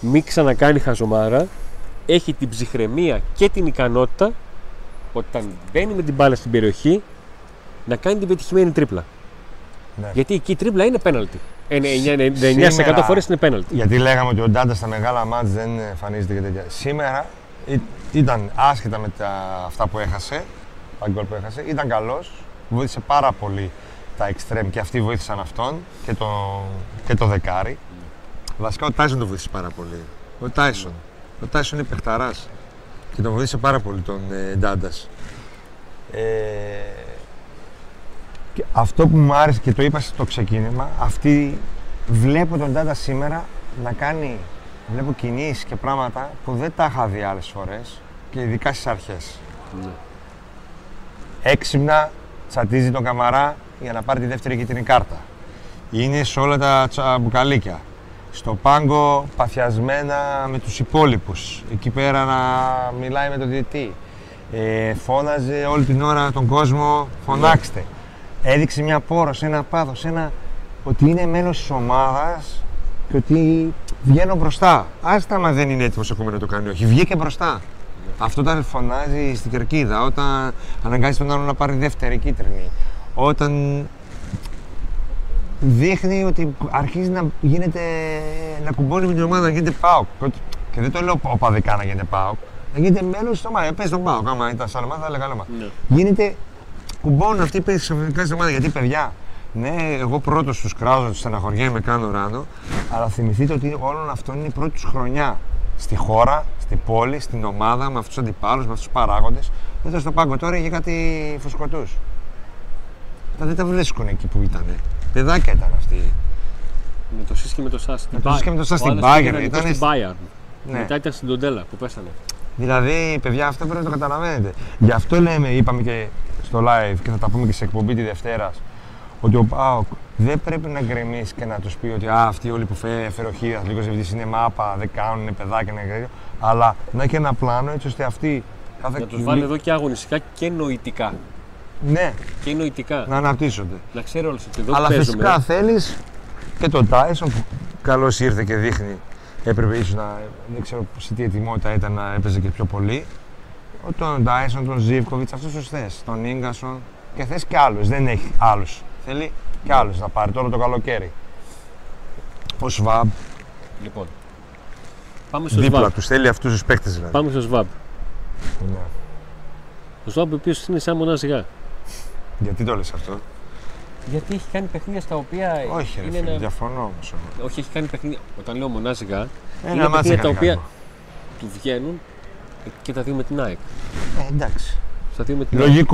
μη ξανακάνει χαζομάρα έχει την ψυχραιμία και την ικανότητα όταν μπαίνει με την μπάλα στην περιοχή να κάνει την πετυχημένη τρίπλα. Ναι. Γιατί εκεί η τρίπλα είναι πέναλτι. Ε, ναι, 99% Σήμερα- φορές είναι πέναλτι. Γιατί λέγαμε ότι ο Ντάντας στα μεγάλα μάτς δεν εμφανίζεται και τέτοια. Σήμερα ή- ήταν άσχετα με τα, αυτά που έχασε, τα γκολ που έχασε, ήταν καλός, βοήθησε πάρα πολύ τα εξτρέμ και αυτοί βοήθησαν αυτόν και το, και το δεκάρι. Βασικά ο Τάισον τον βοήθησε πάρα πολύ. Ο Τάισον. Ο Τάισον είναι παιχταράς και τον βοήθησε πάρα πολύ τον ε, Ντάντας. Ε, και αυτό που μου άρεσε και το είπα στο ξεκίνημα, αυτή βλέπω τον Τάντα σήμερα να κάνει, βλέπω κινήσεις και πράγματα που δεν τα είχα δει άλλες φορές και ειδικά στις αρχές. Ναι. Έξυπνα τσατίζει τον Καμαρά για να πάρει τη δεύτερη κίτρινη κάρτα. Είναι σε όλα τα τσαμπουκαλίκια. Στο πάγκο παθιασμένα με τους υπόλοιπους. Εκεί πέρα να μιλάει με τον διετή. Ε, φώναζε όλη την ώρα τον κόσμο, φωνάξτε. Έδειξε μια πόρο σε ένα πάδο, σε ένα... ότι είναι μέλος της ομάδας και ότι βγαίνω μπροστά. Άστα μα δεν είναι έτοιμο ακόμα να το κάνει, όχι. Βγήκε μπροστά. Αυτό όταν φωνάζει στην κερκίδα, όταν αναγκάζεις τον άλλο να πάρει δεύτερη κίτρινη, όταν δείχνει ότι αρχίζει να γίνεται, να κουμπώνει με την ομάδα, να γίνεται ΠΑΟΚ. Και δεν το λέω οπαδικά να γίνεται ΠΑΟΚ, να γίνεται μέλος τη ομάδα. Πες τον ΠΑΟΚ, άμα ήταν σαν ομάδα, θα έλεγα λέμα. Ναι. Γίνεται, κουμπώνουν αυτοί που ξαφνικά στην ομάδα. Γιατί παιδιά, ναι, εγώ πρώτος τους κράζω, τους στεναχωριέμαι, κάνω ράνο, αλλά θυμηθείτε ότι όλων αυτών είναι η πρώτη τους χρονιά στη χώρα, στην πόλη, στην ομάδα, με αυτούς τους αντιπάλους, με αυτούς τους παράγοντες. Εδώ στο πάγκο τώρα για κάτι φουσκωτούς. Αυτά δεν τα βρίσκουν εκεί που ήταν. Παιδάκια ήταν αυτοί. Με το ΣΥΣ και με το ΣΑΣ. Με το ΣΥΣ και με το ΣΑΣ Ο στην άλλος Bayern, πήγαινε ήταν στην στη- Bayern. Ναι. Μετά ήταν στην Τοντέλα που πέσανε. Δηλαδή, παιδιά, αυτό πρέπει να το καταλαβαίνετε. Γι' αυτό λέμε, είπαμε και στο live και θα τα πούμε και σε εκπομπή τη Δευτέρας, ότι ο Πάοκ δεν πρέπει να γκρεμίσει και να τους πει ότι Α, αυτοί όλοι που φέ- έφερε ο Χίλιας, λίγο ζευγή είναι μάπα, δεν κάνουν, είναι παιδάκια, είναι τέτοιο. Αλλά να έχει ένα πλάνο έτσι ώστε αυτοί. Κάθε... Να τους βάλει εδώ και αγωνιστικά και νοητικά. Ναι, Και νοητικά. να αναπτύσσονται. Να ξέρει όλο ότι εδώ Αλλά παίζουμε. φυσικά θέλεις και τον Τάισον που καλώς ήρθε και δείχνει. Έπρεπε ίσως να. Δεν ξέρω σε τι ετοιμότητα ήταν να έπαιζε και πιο πολύ. Ο- Τον Τάισον, τον Ζήβκοβιτ, αυτού του θε. Τον γκασον και θες και άλλους. Δεν έχει άλλους. Θέλει και άλλου να πάρει τώρα το καλοκαίρι. Ο Σβάμπ Λοιπόν. Πάμε στο δίπλα ΣΒΑΜ. τους θέλει αυτούς τους παίκτες δηλαδή. Πάμε στο ΣΒΑΜ. Ναι. Ο ΣΒΑΜ ο οποίος είναι σαν μονάζιγα. Γιατί το λες αυτό; Γιατί έχει κάνει παιχνίδια στα οποία. Όχι, ρε είναι φίλε, ένα- διαφωνώ όμως. Όχι, έχει κάνει παιχνίδια. Όταν λέω μονάζιγα, Ένα είναι μάτς παιχνίδια τα έκανε οποία κακό. του βγαίνουν και τα δύο με την ΑΕΚ. Ε, εντάξει. Στα δύο με την ΑΕΚ.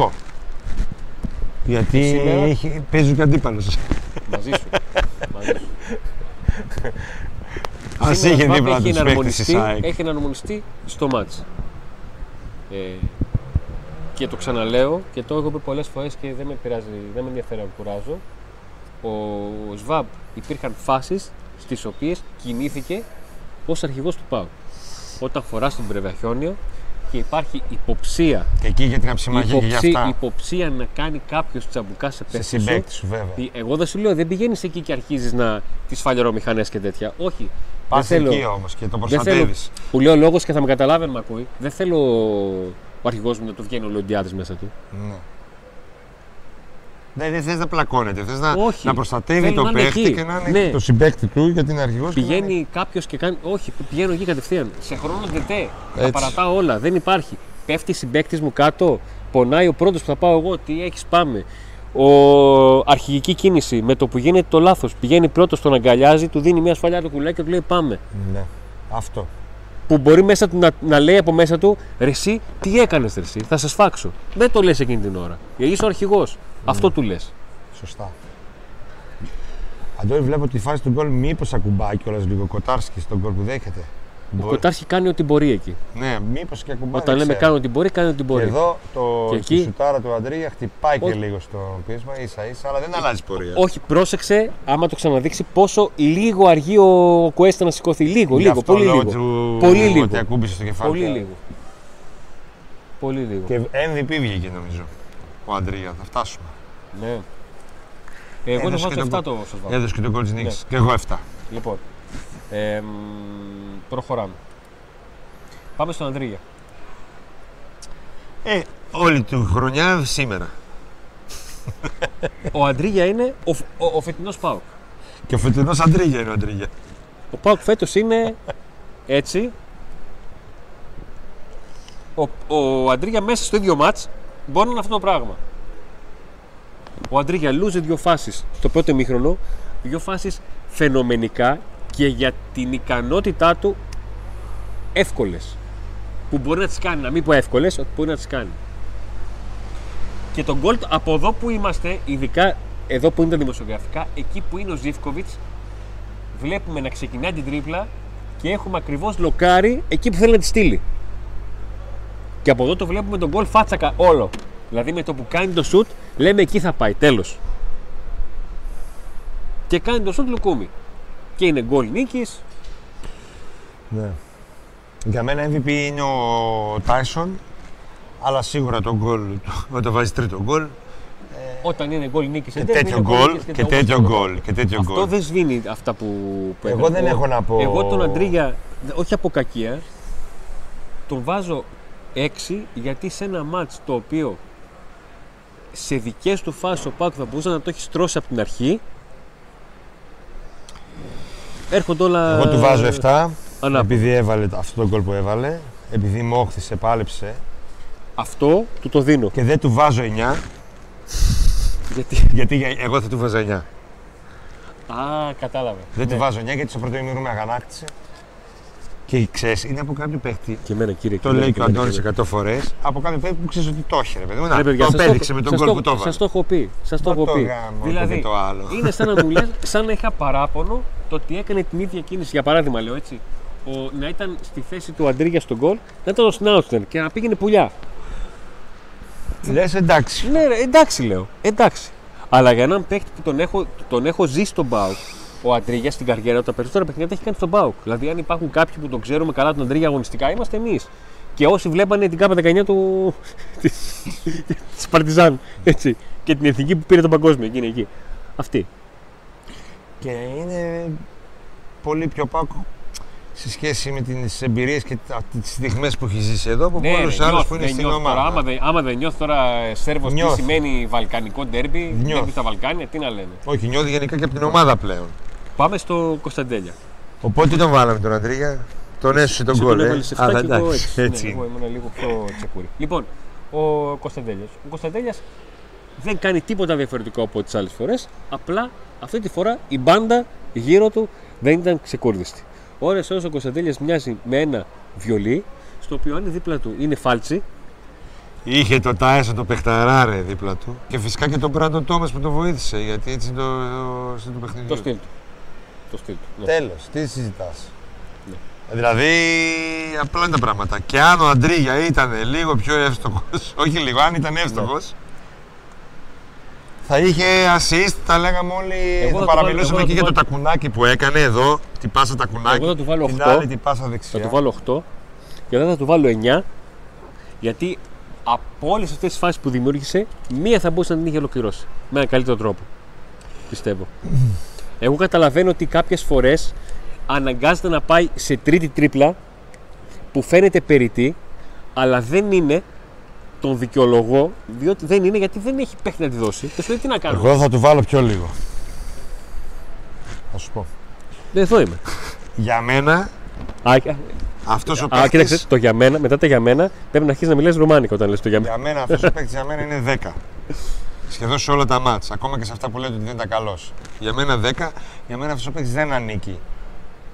Λογικό. Γιατί Σήμερα- έχει, παίζουν και αντίπαλος. Μαζί σου. Μαζί σου. Α Σήμερα είχε ο Βάμπ δίπλα έχει του παίκτη εναρμονιστεί, τη ΑΕΚ. έχει εναρμονιστεί στο μάτς. Ε, και το ξαναλέω και το έχω πει πολλές φορές και δεν με πειράζει, δεν με ενδιαφέρει να κουράζω. Ο ΣΒΑΜ υπήρχαν φάσεις στις οποίες κινήθηκε ως αρχηγός του ΠΑΟ. Όταν φορά τον Πρεβαχιόνιο και υπάρχει υποψία, Και εκεί για την αψημαχία και για υποψία, αυτά. υποψία να κάνει κάποιος τσαμπουκά σε Σε παίκτη σου, συμπαίκτη σου, βέβαια. ε, Εγώ δεν σου λέω, δεν πηγαίνεις εκεί και αρχίζεις να τις φαλερομηχανέ και τέτοια. Όχι. Πας δεν θέλω. εκεί όμως και το Δεν θέλω. προστατεύεις. Που λέει ο λόγος και θα με καταλάβει αν με ακούει. Δεν θέλω ο αρχηγός μου να του βγαίνει ο Λοντιάδη μέσα του. Ναι. Δεν, δεν θες να πλακώνεται. Θες να, Όχι. να προστατεύει Θέλω το να είναι παίχτη εκεί. και να είναι Ναι. το συμπέκτη του γιατί είναι αρχηγός. Πηγαίνει κάποιος και κάνει. Όχι, πηγαίνω εκεί κατευθείαν. Σε χρόνο δετέ. Τα Έτσι. παρατάω όλα. Δεν υπάρχει. Πέφτει συμπέκτη μου κάτω. Πονάει ο πρώτος που θα πάω εγώ. Τι έχεις, πάμε. Ο αρχηγική κίνηση με το που γίνεται το λάθος. Πηγαίνει πρώτος, τον αγκαλιάζει, του δίνει μια σφαλιά το κουλάκι και του λέει πάμε. Ναι. Αυτό. που μπορεί μέσα του να, να λέει από μέσα του ρε εσύ τι έκανες ρε εσύ, θα σε σφάξω. Δεν το λες εκείνη την ώρα. Γιατί είσαι ο αρχηγός. Αυτό του λες. Σωστά. Αντώνη, βλέπω τη φάση του γκολ μήπως ακουμπάει κιόλας λίγο κοτάρσκι στον γκολ που δέχεται. Ο Μπορεί- Κοτάρχη κάνει ό,τι μπορεί εκεί. Ναι, μήπως και ακουμπάει. Όταν δεν λέμε ξέρω. κάνει ό,τι μπορεί, κάνει ό,τι Και μπορεί. εδώ το Και στη εκεί- σουτάρα του Αντρίγια χτυπάει και Όχι. λίγο στο πείσμα ίσα ίσα, αλλά δεν αλλάζει πορεία. Όχι, πρόσεξε άμα το ξαναδείξει πόσο λίγο αργεί ο Κουέστα να σηκωθεί. Λίγο, Γι' λίγο, αυτό πολύ λέω λίγο. Ότι, Πολύ λίγο. Ότι ακούμπησε στο κεφάλι. Πολύ του. λίγο. Πολύ λίγο. Και MVP βγήκε νομίζω. Ο Αντρίγια, θα φτάσουμε. Ναι. Εγώ θα Έδωσε και βάζω τον 7 το Σοσβάμ. Έδωσε και τον γκολ τη νίκη. Ναι. Και εγώ 7. Λοιπόν, ε, μ, προχωράμε. Πάμε στον Ανδρίγια. Ε, όλη του χρονιά σήμερα. Ο Αντρίγια είναι ο, φ- ο, ο φετινός ΠΑΟΚ. Και ο φετινός Αντρίγια είναι ο Αντρίγια. Ο Πάουκ φέτος είναι έτσι. Ο, ο Αντρίγια μέσα στο ίδιο μάτς μπορεί να είναι αυτό το πράγμα. Ο Αντρίγια λούζε δύο φάσεις στο πρώτο ημίχρονο, δύο φάσεις φαινομενικά και για την ικανότητά του εύκολες. Που μπορεί να τις κάνει, να μην πω εύκολες, ότι μπορεί να τις κάνει. Και τον γκολ από εδώ που είμαστε, ειδικά εδώ που είναι τα δημοσιογραφικά, εκεί που είναι ο Ζήφκοβιτς, βλέπουμε να ξεκινάει την τρίπλα και έχουμε ακριβώς λοκάρι εκεί που θέλει να τη στείλει. Και από εδώ το βλέπουμε τον γκολ φάτσακα όλο. Δηλαδή με το που κάνει το σουτ, λέμε εκεί θα πάει, τέλος. Και κάνει το σουτ λουκούμι. Και είναι γκολ νίκης. Ναι. Για μένα MVP είναι ο Τάισον, Αλλά σίγουρα το γκολ, όταν βάζει τρίτο γκολ. Όταν είναι γκολ νίκης Και τέτοιο γκολ και τέτοιο γκολ. Και τέτοιο Αυτό γκολ. δεν σβήνει αυτά που, που Εγώ έκανε. δεν Ο- έχω να πω- Εγώ τον Αντρίγια, όχι από κακία, τον βάζω 6 γιατί σε ένα μάτς το οποίο σε δικές του φάσεις ο Πάκου θα μπορούσε να το έχει στρώσει από την αρχή έρχονται όλα Εγώ του βάζω 7. ανάποδα. Επειδή έβαλε αυτό το γκολ που έβαλε. Επειδή μόχθησε, πάλεψε. Αυτό του το δίνω. Και δεν του βάζω 9. Γιατί... Γιατί για- εγώ θα του βάζω 9. Α, κατάλαβε. Δεν Ναι. του βάζω 9 γιατί στο πρώτο ημίρο με αγανάκτησε. Και ξέρει, είναι από κάποιο παίχτη. Και εμένα κύριε. Το και λέει εμένα, και ο και εμένα, Αντώνης και 100 φορές. Από κάποιο παίχτη που ξέρεις ότι το έχει, ρε παιδί μου. εμένα. Να, Ρε, παιδιά, το σας απέδειξε με τον σας γκολ που το έβαλε. Σας το έχω πει. Σας το Μα έχω το πει. γάμο, το δηλαδή, και το άλλο. είναι σαν να μου λες, σαν να είχα παράπονο το ότι έκανε την ίδια κίνηση. Για παράδειγμα, λέω έτσι. Ο, να ήταν στη θέση του Αντρίγια στον γκολ, να ήταν ο Σνάουτστερ και να πήγαινε πουλιά. Λες εντάξει. Ναι, ρε, εντάξει λέω. Εντάξει. Αλλά για έναν παίκτη που τον έχω, τον έχω ζήσει στον Μπάουκ, ο Αντρίγιας στην καριέρα του, τα περισσότερα παιχνίδια τα έχει κάνει στον Μπάουκ. Δηλαδή, αν υπάρχουν κάποιοι που τον ξέρουμε καλά τον Αντρίγια αγωνιστικά, είμαστε εμείς. Και όσοι βλέπανε την ΚΑΠΑ 19 του. τη Παρτιζάν. Έτσι. Και την εθνική που πήρε τον παγκόσμιο, εκείνη εκεί. Αυτή. Και είναι πολύ πιο πάκο σε σχέση με τις εμπειρίες και τις στιγμές που έχεις ζήσει εδώ από Ναι, πολλούς ρε, άλλους νιώθω, που είναι δεν στην νιώθω Τώρα, άμα, ομάδα. δεν, άμα δεν νιώθω τώρα Σέρβος, τι Νιώθω. σημαίνει βαλκανικό ντέρμπι, Νιώθω. ντέρμπι στα Βαλκάνια, τι να λένε. Όχι, νιώθει γενικά και από την ομάδα πλέον. Πάμε στο Κωνσταντέλια. Οπότε τι τον βάλαμε τον Αντρίγια. Τον έσωσε τον Σε γκολ. τον ε. έβαλε σε Α, 7 και εγώ εντάξει, έτσι. έτσι. Ναι, εγώ ήμουν λίγο πιο τσεκούρι. Λοιπόν, ο Κωνσταντέλιας. Ο Κωνσταντέλιας δεν κάνει τίποτα διαφορετικό από τις άλλες φορές. Απλά αυτή τη φορά η μπάντα γύρω του δεν ήταν ξεκούρδιστη. Ώρες ώρες ο Κωνσταντέλιας μοιάζει με ένα βιολί, στο οποίο αν δίπλα του είναι φάλτσι, Είχε το Τάισον το παιχταράρε δίπλα του. Και φυσικά και τον Μπράντον Τόμα που τον βοήθησε. Γιατί έτσι είναι το, το, στο το παιχνίδι. το στυλ του. Το στυλ του. ναι. Τέλος, τι συζητάς. Ναι. Δηλαδή, απλά είναι τα πράγματα. Και αν ο Αντρίγια ήταν λίγο πιο εύστοχος, όχι λίγο, αν ήταν εύστοχος, θα είχε assist, τα λέγαμε όλοι. Εγώ θα θα του παραμιλούσαμε βάλω- εκεί εγώ για θα το του τακουνάκι που έκανε εδώ. Τι πάσα τακουνάκι. Εγώ θα του βάλω την 8. άλλη την πάσα Θα δεξιά. του βάλω 8 και μετά θα του βάλω 9 γιατί από όλες αυτές τις φάσεις που δημιούργησε, μία θα μπορούσε να την είχε ολοκληρώσει. Με έναν καλύτερο τρόπο. Πιστεύω. Εγώ καταλαβαίνω ότι κάποιες φορές αναγκάζεται να πάει σε τρίτη τρίπλα που φαίνεται περιττή, αλλά δεν είναι τον δικαιολογώ, διότι δεν είναι γιατί δεν έχει παίχτη να τη δώσει. Και σου λέει τι να κάνω; Εγώ θα του βάλω πιο λίγο. Θα σου πω. Ναι, εδώ είμαι. Για μένα, Α, αυτός ο α, παίκτης, κοίταξε, το για μένα, μετά τα για μένα, πρέπει να αρχίσεις να μιλάς ρουμάνικα όταν λες το για μένα. Για μένα αυτός ο παίκτη για μένα είναι 10. Σχεδόν σε όλα τα μάτς. Ακόμα και σε αυτά που λέτε ότι δεν ήταν καλός. Για μένα 10. Για μένα αυτός ο παίκτης δεν ανήκει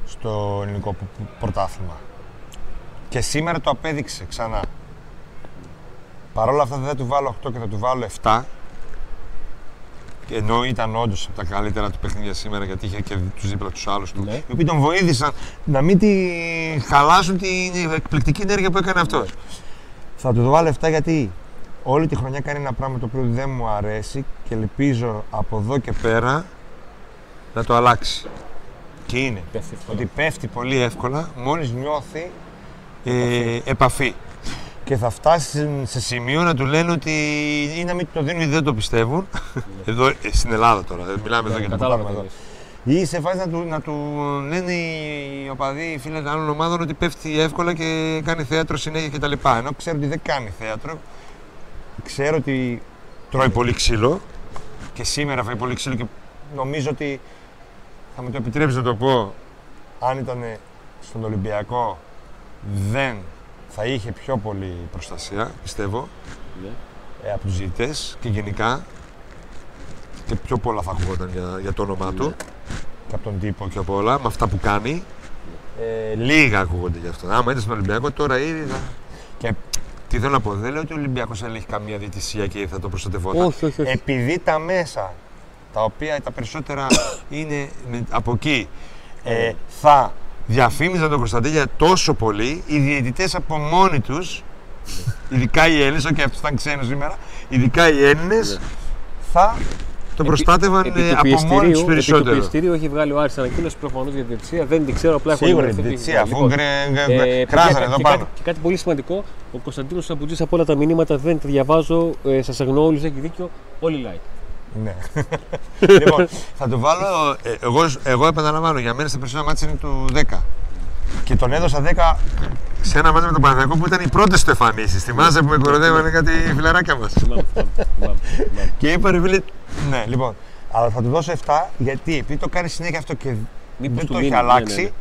στο ελληνικό π- π- πρωτάθλημα. Και σήμερα το απέδειξε ξανά. Παρ' όλα αυτά δεν θα του βάλω 8 και θα του βάλω 7. Και Ενώ ήταν όντως από τα καλύτερα του παιχνίδια σήμερα γιατί είχε και τους δίπλα τους άλλους του. Ναι. Οι οποίοι τον βοήθησαν να μην τη χαλάσουν την εκπληκτική ενέργεια που έκανε αυτός. Θα του το βάλω 7 γιατί όλη τη χρονιά κάνει ένα πράγμα το οποίο δεν μου αρέσει και ελπίζω από εδώ και πέρα να το αλλάξει. Και είναι Πέφτει εύκολα. ότι πέφτει πολύ εύκολα μόλις νιώθει ε, επαφή. Και θα φτάσει σε σημείο να του λένε ότι ή να μην του το δίνουν ή δεν το πιστεύουν. εδώ ε, στην Ελλάδα τώρα, δεν μιλάμε εδώ για το Ναι. Κατάλαβα πράγμα τι εδώ. λες. Ή σε φάση να του, να του λένε οι οπαδοί, οι φίλοι των άλλων ομάδων ότι πέφτει εύκολα και κάνει θέατρο συνέχεια κτλ. Ενώ ξέρω ότι δεν κάνει θέατρο, ξέρω ότι τρώει πολύ ξύλο και σήμερα φάει πολύ ξύλο και νομίζω ότι θα μου το επιτρέψεις να το πω αν ήταν στον Ολυμπιακό δεν θα είχε πιο πολύ προστασία, πιστεύω, Ναι. ε, από τους ζητητές και γενικά και πιο πολλά θα ακούγονταν για, για το όνομά του και από τον τύπο και από όλα, με αυτά που κάνει. Ε, λίγα ακούγονται γι' αυτό. Άμα ήταν στον Ολυμπιακό τώρα ήδη θα... Και τι θέλω να πω, δεν λέω ότι ο Ολυμπιακός δεν έχει καμία διαιτησία και θα το προστατευόταν. Όχι, όχι, όχι. Επειδή τα μέσα, τα οποία τα περισσότερα είναι με- από εκεί, ε, θα διαφήμιζαν τον Κωνσταντέλια τόσο πολύ, οι διαιτητές από μόνοι τους, ειδικά οι Έλληνες, όχι αυτός ήταν ξένος σήμερα, ειδικά οι Έλληνες, θα τον προστάτευαν επί ε, του από μόνοι του πιεστηρίου- Επί του περισσότερο. πιεστηρίου έχει βγάλει ο Άρης ανακοίνωση προφανώς για τη διετησία. Δεν την ξέρω, απλά έχω Σίγουρα η ενημερωθεί. διετησία, αφού Λοιπόν, γκρε- γκρε- ε, γκρε- παιδιά, κράζανε και εδώ κάτι- πάνω. Και κάτι πολύ σημαντικό, ο Κωνσταντίνος Σαμπουτζή από όλα τα μηνύματα δεν τα διαβάζω. Ε, Σας αγνοώ όλους, έχει δίκιο. Όλοι like. Ναι. λοιπόν, θα το βάλω. ε, εγώ, εγώ επαναλαμβάνω, για μένα στα περισσότερα μάτια είναι του 10. Και τον έδωσα 10 σε ένα μάτι με τον Παναθηναϊκό που ήταν οι πρώτες του εμφανίσεις. Θυμάσαι που με κοροδεύανε κάτι φιλαράκια μας. Θυμάμαι, θυμάμαι, θυμάμαι, θυμάμαι. και είπα ρε φίλε. Ναι, λοιπόν. Αλλά θα του δώσω 7 γιατί επειδή το κάνει συνέχεια αυτό και Μήπως δεν του το μείνει, έχει ναι, αλλάξει.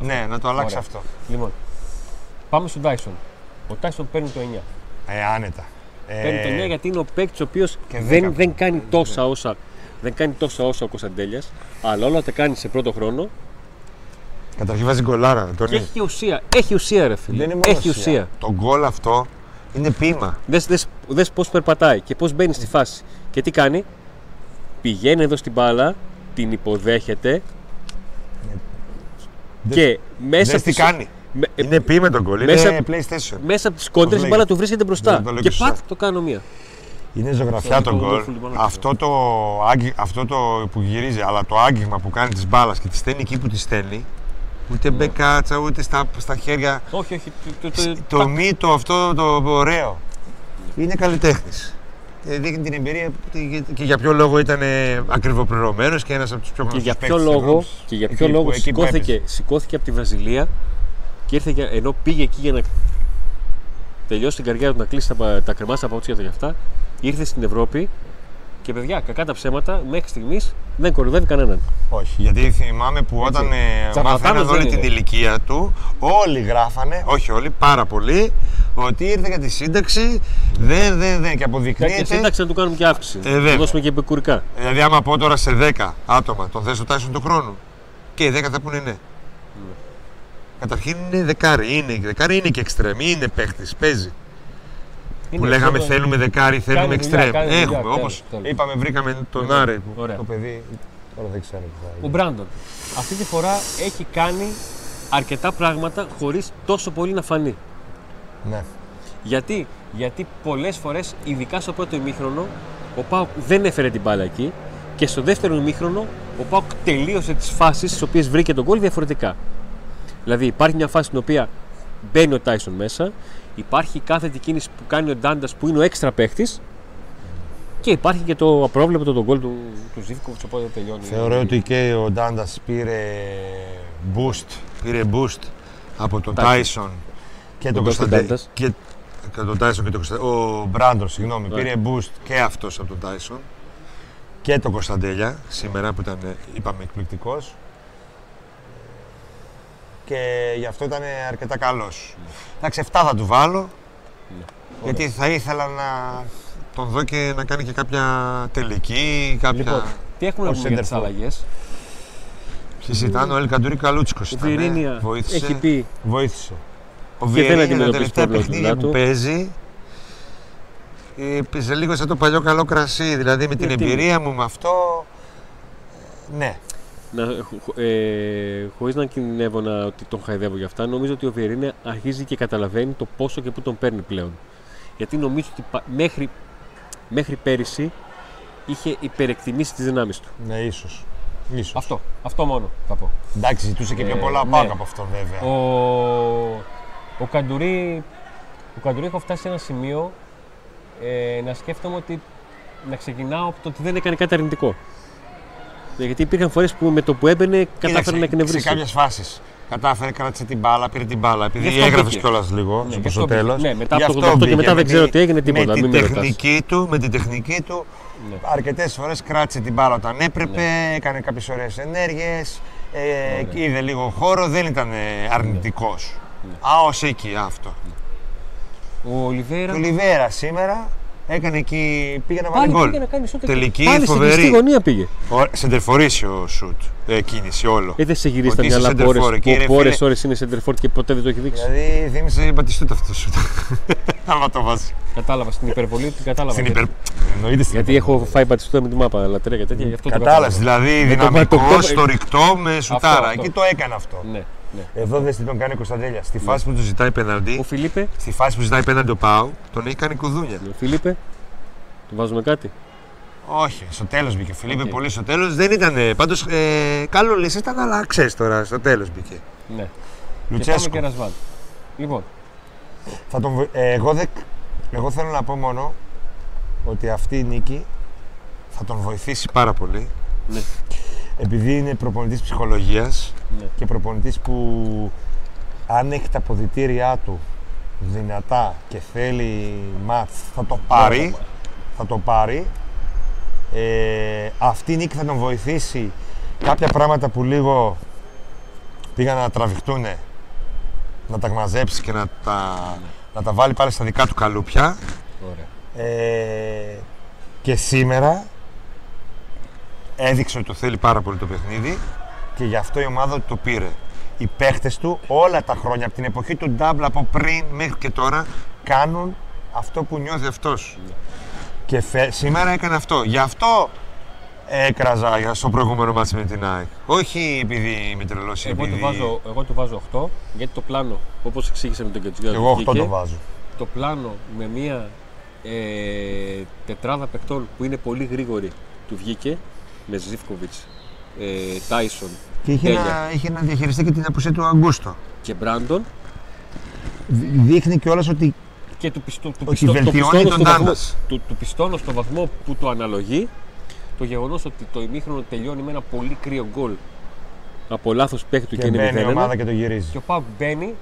Ναι, να το αλλάξει Ωραία. αυτό. Λοιπόν, πάμε στον Τάισον. Ο Τάισον παίρνει το 9. Ε, άνετα. Ε, Παίρνει το 9 γιατί είναι ο παίκτης ο οποίος και δέκα δεν, παίρνει. δεν κάνει τόσα όσα. Δεν κάνει τόσα όσα ο Κωνσταντέλιας, αλλά όλα τα κάνει σε πρώτο χρόνο Καταρχήν βάζει γκολάρα. Τον και έχει και ουσία. Έχει ουσία, ρε φίλε. Δεν είναι μόνο έχει ουσία. Το γκολ αυτό είναι ποίημα. Δες, δες, δες πώς περπατάει και πώς μπαίνει στη φάση. Και τι κάνει; Πηγαίνει εδώ στην μπάλα, την υποδέχεται και μέσα Δες από τι τις- κάνει. με- ε, Είναι ποίημα το γκολ. μέσα- Είναι PlayStation. μέσα από τις κόντρες η λέγεται; μπάλα του βρίσκεται μπροστά. Δεν το λέω Και και πατ σωστά. το κάνω μία. Είναι ζωγραφιά Αυτό το το γκολ. γκολ, λοιπόν, Αυτό το, άγγι- αυτό το που γυρίζει, αλλά το άγγιγμα που κάνει της μπάλας και τη στέλνει εκεί που τη στέλνει, ούτε Ναι. μπεκάτσα, ούτε στα, στα χέρια. Όχι, όχι. Το, το, το, Το μύτο αυτό το ωραίο. Είναι καλλιτέχνης. Δείχνει την εμπειρία που- και για ποιο λόγο ήταν ακριβοπληρωμένος και ένας από τους πιο και γνωστούς για ποιο λόγο, και για ποιο λόγο σηκώθηκε, σηκώθηκε από τη Βραζιλία και ήρθε για, ενώ πήγε εκεί για να τελειώσει την καριέρα του, να κλείσει τα, τα κρεμά στα παπούτσια του και αυτά, ήρθε στην Ευρώπη και παιδιά, κακά τα ψέματα, μέχρι στιγμής δεν κορυδεύει κανέναν. Όχι, γιατί θυμάμαι που όταν ε, Τσαρλατάνος μάθαιναν δεν όλη είναι. την ηλικία του, όλοι γράφανε, όχι όλοι, πάρα πολλοί, ότι ήρθε για τη σύνταξη, δεν, δεν, δεν, και Και αποδεικνύεται. σύνταξη να του κάνουμε και αύξηση. Ε, να βέβαια. του δώσουμε και επικουρικά. Δηλαδή, άμα πω τώρα σε 10 άτομα τον θες το Tyson του χρόνου, και οι 10 θα πούνε ναι. Καταρχήν είναι δεκάρι, είναι δεκάρι, είναι και εξτρέμ, είναι παίχτης, παίζει. Που Είναι λέγαμε αυτό το- θέλουμε δεκάρι, θέλουμε δουλειά, εξτρέμ. κάνει δουλειά, Έχουμε, τέλος, όπως τέλος. είπαμε, βρήκαμε τον Ναι, Άρε. που ωραία. Το παιδί. Τώρα δεν ξέρω τι θα Ο γίνει. Μπράντον αυτή τη φορά έχει κάνει αρκετά πράγματα χωρίς τόσο πολύ να φανεί. Ναι. Γιατί, Γιατί πολλές φορές, ειδικά στο πρώτο ημίχρονο, ο Πάουκ δεν έφερε την μπάλα εκεί και στο δεύτερο ημίχρονο ο Πάουκ τελείωσε τις φάσεις στις οποίες βρήκε τον γκολ διαφορετικά. Δηλαδή υπάρχει μια φάση στην οποία μπαίνει ο Τάισον μέσα, υπάρχει κάθε κίνηση που κάνει ο Ντάντας που είναι ο έξτρα παίχτη και υπάρχει και το απρόβλεπτο τον γκολ του, του Ζήφκοβιτς οπότε τελειώνει. Θεωρώ ότι και ο Ντάντας πήρε boost, πήρε boost από τον Τάισον. Τάισον και Τον τον Ντόσον Κωνσταντέ. Ντάντας. Και, και τον Τάισον και τον Κωνσταντέ. Ο Μπράντορ, συγγνώμη, Ναι. πήρε boost και αυτός από τον Τάισον και τον Κωνσταντέλια σήμερα που ήταν, είπαμε, εκπληκτικός. Και γι' αυτό ήταν αρκετά καλός. Εντάξει, 7 θα του βάλω. Γιατί θα ήθελα να τον δω και να κάνει και κάποια τελική, κάποια. Λοιπόν, τι έχουμε να ως πούμε για τις center for. αλλαγές; Ποιοι ήταν, ο Ελκαντούρη Καλούτσικος Ο ήταν, Βιερίνια βοήθησε. έχει πει Βοήθησε. Ο Και δεν Βιερίνια τα αντιμετωπίζει τελευταία πρόβλημα στην παιχνίδια που δουλειά παίζει ε, παίζει λίγο σαν το παλιό καλό κρασί. Δηλαδή με την Γιατί; εμπειρία μου με αυτό. ε, Ναι. Να, ε, χωρίς να κινδυνεύω να, ότι τον χαϊδεύω για αυτά, νομίζω ότι ο Βιερίνια αρχίζει και καταλαβαίνει το πόσο και πού τον παίρνει πλέον. Γιατί νομίζω ότι πα- μέχρι, μέχρι πέρυσι είχε υπερεκτιμήσει τις δυνάμεις του. Ναι, ίσως. Ίσως. Αυτό, αυτό μόνο θα πω. Εντάξει, ζητούσε και πιο Ε, πολλά ναι. πάω από αυτό βέβαια. Ο, ο Καντουρί, ο Καντουρί έχω φτάσει σε ένα σημείο ε, να σκέφτομαι ότι να ξεκινάω από το ότι δεν έκανε κάτι αρνητικό. Ε, Γιατί υπήρχαν φορές που με το που έμπαινε κατάφερε να εκνευρίσει. Σε κάποιες φάσεις. Κατάφερε, κράτησε την μπάλα, πήρε την μπάλα. Γι' Επειδή αυτό έγραφες μπήκε. κιόλας λίγο Ναι, στο γι' προς αυτό το μπήκε. τέλος. Ναι, μετά από το 88 και μετά δεν ξέρω τι έγινε, τίποτα, Με μην τη με ρωτάς. τεχνική του, με τη τεχνική του Ναι. αρκετές φορές κράτησε την μπάλα όταν έπρεπε, έκανε κάποιες ωραίες ενέργειες. Ε, είδε λίγο χώρο, δεν ήταν αρνητικός. Ναι. Α, ως εκεί αυτό. Ο Ολιβέρα Και ο Λιβέρα σήμερα έκανε εκεί, πήγε να βάλει πάλι γκολ. πήγε να κάνει σούτ. Τελική, πάλι στην φοβερή. κλειστή γωνία πήγε. Σεντερφορίσιο σουτ, ε, κίνηση όλο. Ε, δεν σε γυρίσει τα Ότι είσαι μυαλά center for, που εκεί, ρε ώρες, ώρες, φίλε. ώρες είναι center for και ποτέ δεν το έχει δείξει. Δηλαδή θύμισε Μπατιστούτα αυτό το σουτ. Άμα το βάζεις. Κατάλαβα στην υπερβολή την κατάλαβα. Στην γιατί- υπερ... Εννοείται στην Γιατί έχω φάει πατιστούτα με τη μάπα, λατρεία και τέτοια, γι' αυτό το Κατάλαβες, κατάλαβα. δηλαδή Με το δυναμικό, πατοκό- στο ρηκτό με σουτάρα. αυτό. Εκεί το έκανε αυτό. Ναι, ναι. Εδώ δεν τι τον κάνει ο Κωνσταντέλια. Στη φάση που του ζητάει Ο πέναντι, Φιλίπε, στη φάση που ζητάει πέναντι ο Πάου, τον έχει κάνει κουδούνια. ο Φιλίπε, του βάζουμε κάτι. Όχι, στο τέλος μπήκε. Φιλίππε, Οκ. πολύ στο τέλος. Δεν ήταν. Πάντως, ε, καλό λύση ήταν, αλλά ξέρεις τώρα, στο τέλος μπήκε. Ναι. Και πάμε Λουτσέσκο. και Ρασβάν. Λοιπόν, Θα τον, βο- ε, εγώ, δεν, εγώ θέλω να πω μόνο ότι αυτή η νίκη θα τον βοηθήσει πάρα πολύ. ναι. Επειδή είναι προπονητής ψυχολογίας ναι. και προπονητής που αν έχει τα αποδητήριά του δυνατά και θέλει μάτς θα το πάρει. Θα το πάρει. Ε, αυτή η νίκη θα τον βοηθήσει κάποια πράγματα που λίγο πήγαν να τραβηχτούν να τα μαζέψει και να τα, να τα βάλει πάλι στα δικά του καλούπια. Ωραία. Ε, και σήμερα έδειξε ότι το θέλει πάρα πολύ το παιχνίδι και γι' αυτό η ομάδα του το πήρε. Οι παίχτες του όλα τα χρόνια, από την εποχή του double από πριν μέχρι και τώρα, κάνουν αυτό που νιώθει αυτός. Και φε- σήμερα έκανε αυτό. Γι' αυτό έκραζα για- στο προηγούμενο μάτς με την ΑΕΚ. Όχι επειδή είμαι τρελός ή Εγώ, επειδή... του βάζω, εγώ του βάζω 8 γιατί το πλάνο, όπως εξήγησε με τον Κατζιγκά, Και εγώ 8 το βάζω. το πλάνο με μια ε, τετράδα παιχτών που είναι πολύ γρήγορη του βγήκε με Ζήφκοβιτς, ε, Τάισον Και είχε Τέλεια. να, είχε να διαχειριστεί και την απουσία του Αγκούστο. και Μπράντον Δ- Δείχνει κιόλας ότι και του, πιστο, του, Ότι πιστο- το βελτιώνει πιστώνω τον στο βαθμό, Ντάντας. του, του πιστώνω στο βαθμό που το αναλογεί το γεγονός ότι το ημίχρονο τελειώνει με ένα πολύ κρύο γκολ από λάθος παίκτη του και, και είναι μπαίνει η 0-1. ομάδα και το γυρίζει. Και ο Πάουκ μπαίνει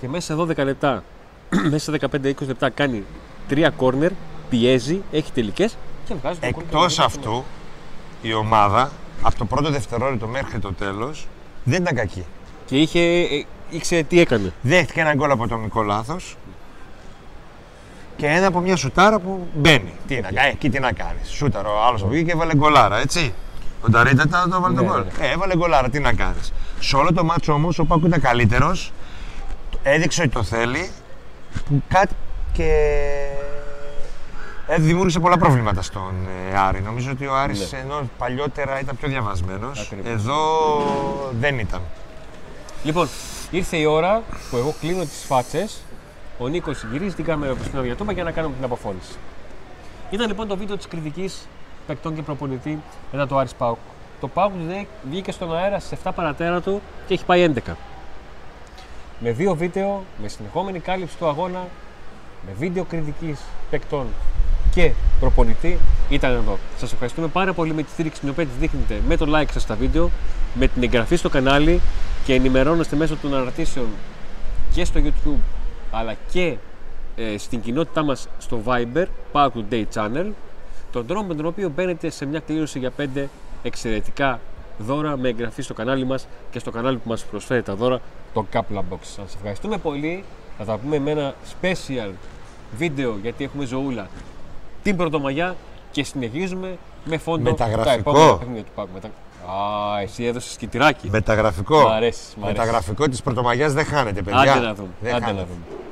και μέσα σε 12 λεπτά, μέσα σε 15-20 λεπτά κάνει τρία κόρνερ, πιέζει, έχει τελικές και βγάζει το γκολ και Εκτός το γκολ. αυτού, η ομάδα από το πρώτο δευτερόλεπτο μέχρι το τέλος δεν ήταν κακή. Και είχε, ε, ήξερε τι έκανε. Δέχτηκε ένα γκολ από το μικρό λάθο και ένα από μια σουτάρα που μπαίνει. Τι να κάνει, εκεί τι να κάνεις. Σούταρο, ο άλλο πήγε και έβαλε γκολάρα, έτσι. Ο Νταρίτα ήταν το βάλει Ναι, τον γκολ. ναι, Ε, έβαλε γκολάρα, τι να κάνεις. Σε όλο το μάτσο όμως ο Πάκου ήταν καλύτερος. Έδειξε ότι το θέλει. Που κάτι και. Ε, δημιούργησε πολλά προβλήματα στον ε, Άρη. Νομίζω ότι ο Άρης Ναι. ενώ παλιότερα ήταν πιο διαβασμένος, Ακριβώς. εδώ δεν ήταν. Λοιπόν, ήρθε η ώρα που εγώ κλείνω τις φάτσες. Ο Νίκος γυρίζει την κάμερα προς την Αδιατούμπα για να κάνουμε την αποφώνηση. Ήταν λοιπόν το βίντεο της κριτικής παικτών και προπονητή μετά το Άρης Πάουκ. Το Πάουκ δε- βγήκε στον αέρα στις 7 παρατέρατο και έχει πάει 11. Με δύο βίντεο, με συνεχόμενη κάλυψη του αγώνα, με βίντεο κριτικής παικτών και προπονητή ήταν εδώ. Σας ευχαριστούμε πάρα πολύ με τη στήριξη την οποία της δείχνετε με το like σας στα βίντεο, με την εγγραφή στο κανάλι και ενημερώνεστε μέσω των αναρτήσεων και στο YouTube αλλά και ε, στην κοινότητά μας στο Viber, Power Today Channel, τον τρόπο με τον οποίο μπαίνετε σε μια κλήρωση για 5 εξαιρετικά δώρα με εγγραφή στο κανάλι μας και στο κανάλι που μας προσφέρει τα δώρα, το Capla Box. Σας ευχαριστούμε πολύ. Θα τα πούμε με ένα special βίντεο γιατί έχουμε ζωούλα την Πρωτομαγιά και συνεχίζουμε με φόντο Μεταγραφικό. τα επόμενα παιχνίδια του Πάκου. Μετα... Α, εσύ έδωσες κυτράκι. Μεταγραφικό. Μ' αρέσεις, μ' αρέσεις. Μεταγραφικό της Πρωτομαγιάς δεν χάνεται, παιδιά. Άντε να δούμε. Δεν Άντε χάνεται. να δούμε.